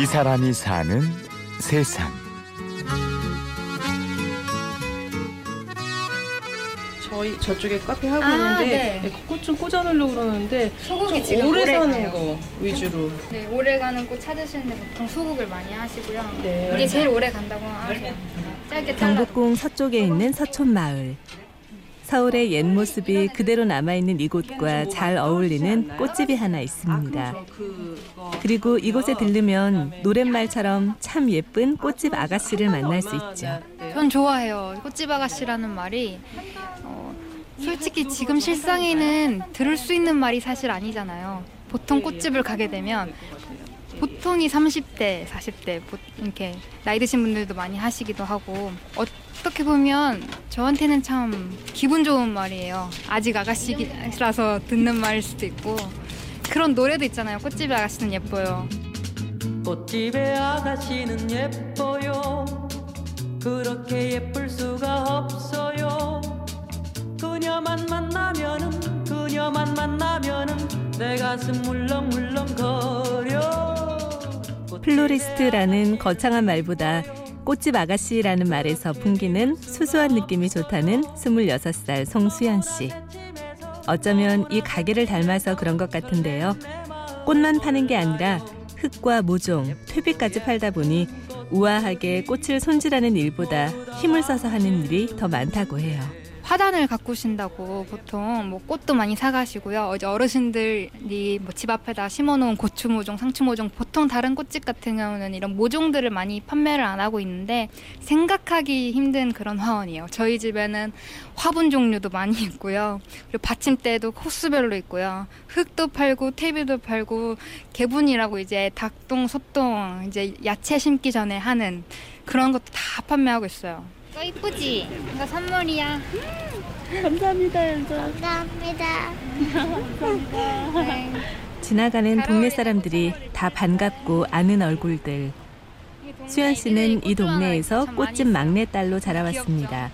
이 사람이 사는 세상. 저희 저쪽에 카페 하고 아, 있는데 네. 꽃 좀 꽂아놓으려고 그러는데 소고기 좀 지금 오래 오래 사는 가요. 거 위주로. 네, 오래 가는 꽃 찾으시는데 보통 소국을 많이 하시고요. 네. 이게 제일 오래 간다고 하세요. 짧게 잘라. 경복궁 서쪽에 있는 서촌 마을. 서울의 옛 모습이 그대로 남아있는 이곳과 잘 어울리는 꽃집이 하나 있습니다. 그리고 이곳에 들르면 노랫말처럼 참 예쁜 꽃집 아가씨를 만날 수 있죠. 전 좋아해요. 꽃집 아가씨라는 말이 어, 솔직히 지금 실상에는 들을 수 있는 말이 사실 아니잖아요. 보통 꽃집을 가게 되면 보통이 30대, 40대 보- 이렇게 나이 드신 분들도 많이 하시기도 하고 어떻게 보면 저한테는 참 기분 좋은 말이에요. 아직 아가씨라서 듣는 말일 수도 있고 그런 노래도 있잖아요. 꽃집 아가씨는 예뻐요. 꽃집의 아가씨는 예뻐요 그렇게 예쁠 수가 없어요 그녀만 만나면 가슴 물렁물렁 거려 플로리스트라는 거창한 말보다 꽃집 아가씨라는 말에서 풍기는 수수한 느낌이 좋다는 26살 송수연 씨. 어쩌면 이 가게를 닮아서 그런 것 같은데요. 꽃만 파는 게 아니라 흙과 모종, 퇴비까지 팔다 보니 우아하게 꽃을 손질하는 일보다 힘을 써서 하는 일이 더 많다고 해요. 화단을 가꾸신다고 보통 뭐 꽃도 많이 사가시고요. 이제 어르신들이 뭐 집 앞에다 심어놓은 고추 모종, 상추 모종, 보통 다른 꽃집 같은 경우는 이런 모종들을 많이 판매를 안 하고 있는데 생각하기 힘든 그런 화원이에요. 저희 집에는 화분 종류도 많이 있고요. 그리고 받침대도 코스별로 있고요. 흙도 팔고 퇴비도 팔고 개분이라고 이제 닭똥, 소똥 이제 야채 심기 전에 하는 그런 것도 다 판매하고 있어요. 이거 이쁘지? 이거 선물이야. 네. 지나가는 동네 사람들이 다 반갑고 아는 얼굴들. 수연 씨는 이 동네에서 꽃집 막내딸로 자라왔습니다.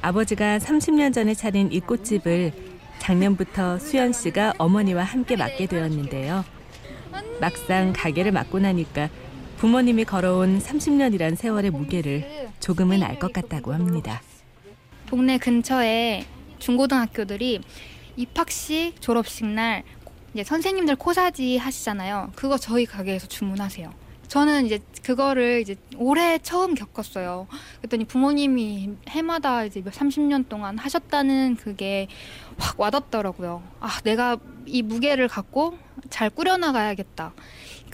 아버지가 30년 전에 차린 이 꽃집을 작년부터 수연 씨가 어머니와 함께 맡게 되었는데요. 막상 가게를 맡고 나니까 부모님이 걸어온 30년이란 세월의 무게를 조금은 알 것 같다고 합니다. 동네 근처에 중고등학교들이 입학식, 졸업식 날 이제 선생님들 코사지 하시잖아요. 그거 저희 가게에서 주문하세요. 저는 이제 그거를 이제 올해 처음 겪었어요. 그랬더니 부모님이 해마다 이제 몇 30년 동안 하셨다는 그게 확 와닿더라고요. 아, 내가 이 무게를 갖고 잘 꾸려나가야겠다.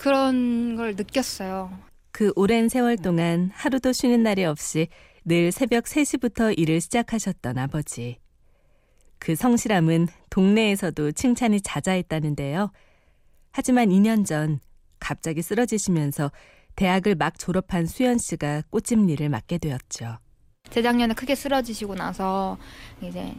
그런 걸 느꼈어요. 그 오랜 세월 동안 하루도 쉬는 날이 없이 늘 새벽 3시부터 일을 시작하셨던 아버지. 그 성실함은 동네에서도 칭찬이 자자했다는데요. 하지만 2년 전 갑자기 쓰러지시면서 대학을 막 졸업한 수연 씨가 꽃집 일을 맡게 되었죠. 재작년에 크게 쓰러지시고 나서 이제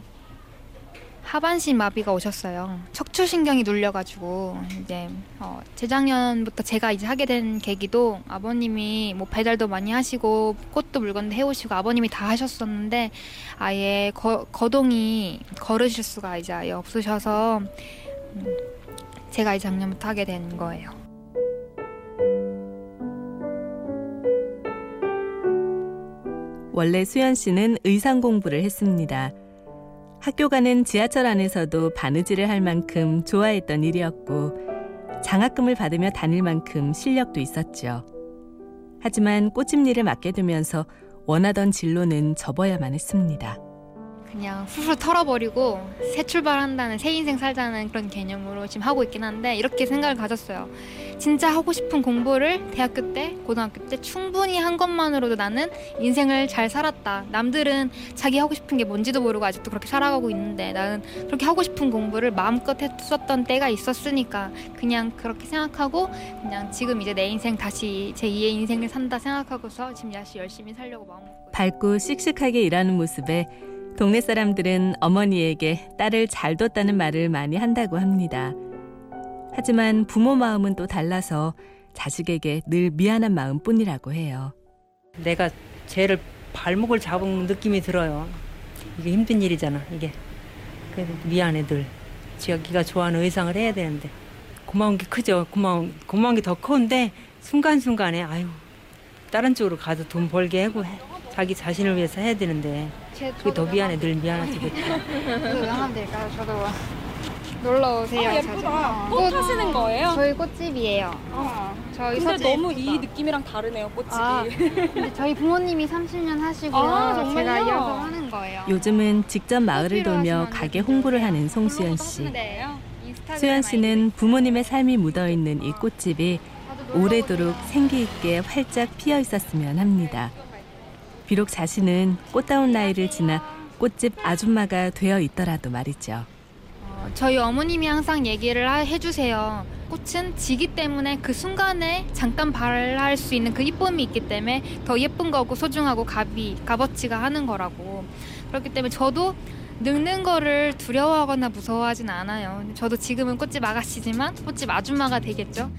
하반신 마비가 오셨어요. 척추신경이 눌려가지고 이제 어, 재작년부터 제가 이제 하게 된 계기도 아버님이 뭐 배달도 많이 하시고 꽃도 물건도 해오시고 아버님이 다 하셨었는데 아예 거, 거동이 걸으실 수가 이제 아예 없으셔서 음, 제가 이제 작년부터 하게 된 거예요. 원래 수연 씨는 의상 공부를 했습니다. 학교 가는 지하철 안에서도 바느질을 할 만큼 좋아했던 일이었고 장학금을 받으며 다닐 만큼 실력도 있었죠. 하지만 꽃집 일을 맡게 되면서 원하던 진로는 접어야만 했습니다. 그냥 훌훌 털어버리고 새 출발한다는 새 인생 살자는 그런 개념으로 지금 하고 있긴 한데 이렇게 생각을 가졌어요. 진짜 하고 싶은 공부를 대학교 때, 고등학교 때 충분히 한 것만으로도 나는 인생을 잘 살았다. 남들은 자기 하고 싶은 게 뭔지도 모르고 아직도 그렇게 살아가고 있는데 나는 그렇게 하고 싶은 공부를 마음껏 했었던 때가 있었으니까 그냥 그렇게 생각하고 그냥 지금 이제 내 인생 다시 제 2의 인생을 산다 생각하고서 지금 다시 열심히 살려고 마음 먹고. 밝고 씩씩하게 일하는 모습에 동네 사람들은 어머니에게 딸을 잘 뒀다는 말을 많이 한다고 합니다. 하지만 부모 마음은 또 달라서 자식에게 늘 미안한 마음뿐이라고 해요. 내가 쟤를 발목을 잡은 느낌이 들어요. 이게 힘든 일이잖아, 이게. 그래서 미안해, 늘. 자기가 좋아하는 의상을 해야 되는데. 고마운 게 크죠. 고마운 고마운 게 더 큰데 순간순간에 아유 다른 쪽으로 가서 돈 벌게 하고 해. 자기 자신을 위해서 해야 되는데 그게 더 미안해 늘 미안하지 될까요? 저도 놀러 오세요. 아, 예쁘다. 꽃 하시는 거예요? 저희 꽃집이에요. 어, 저희 근데 너무 예쁘다. 이 느낌이랑 다르네요, 꽃집이. 아, 근데 저희 부모님이 30년 하시고요. 아? 제가 이어서 하는 거예요. 요즘은 직접 마을을 꽃 돌며 가게 홍보를. 하는 송수연 씨. 수연 씨는 부모님의 삶이 묻어 있는 이 꽃집이 자주 오래도록. 생기 있게 활짝 피어 있었으면 합니다. 비록 자신은 꽃다운 나이를 지나 꽃집 아줌마가 되어 있더라도 말이죠. 어, 저희 어머님이 항상 얘기를 하- 해주세요. 꽃은 지기 때문에 그 순간에 잠깐 발할 수 있는 그 이쁨이 있기 때문에 더 예쁜 거고 소중하고 값이 값어치가 하는 거라고. 그렇기 때문에 저도 늙는 거를 두려워하거나 무서워하진 않아요. 저도 지금은 꽃집 아가씨지만 꽃집 아줌마가 되겠죠.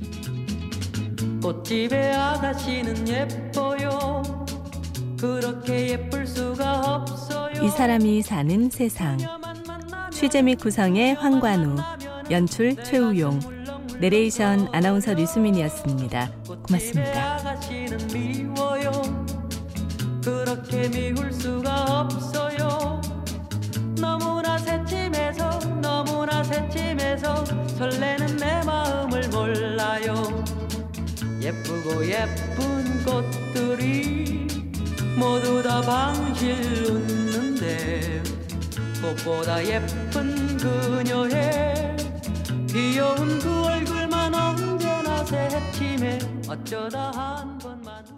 꽃집의 아가씨는 예뻐요 이 사람이 사는 세상. 취재 및 구성의 황관우, 연출 최우용, 내레이션 아나운서 류수민이었습니다. 고맙습니다. 예쁘고 예쁜 꽃들이 모두 다 방실 웃는데 꽃보다 예쁜 그녀의 귀여운 그 얼굴만 언제나 새침해 어쩌다 한